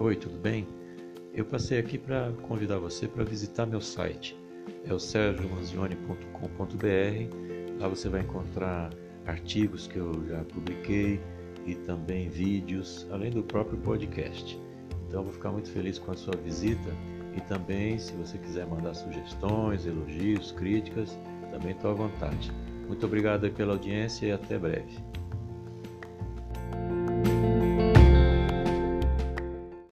Oi, tudo bem? Eu passei aqui para convidar você para visitar meu site. É o sergiomanzioni.com.br. Lá você vai encontrar artigos que eu já publiquei e também vídeos, além do próprio podcast. Então, vou ficar muito feliz com a sua visita e também, se você quiser mandar sugestões, elogios, críticas, também estou à vontade. Muito obrigado pela audiência e até breve.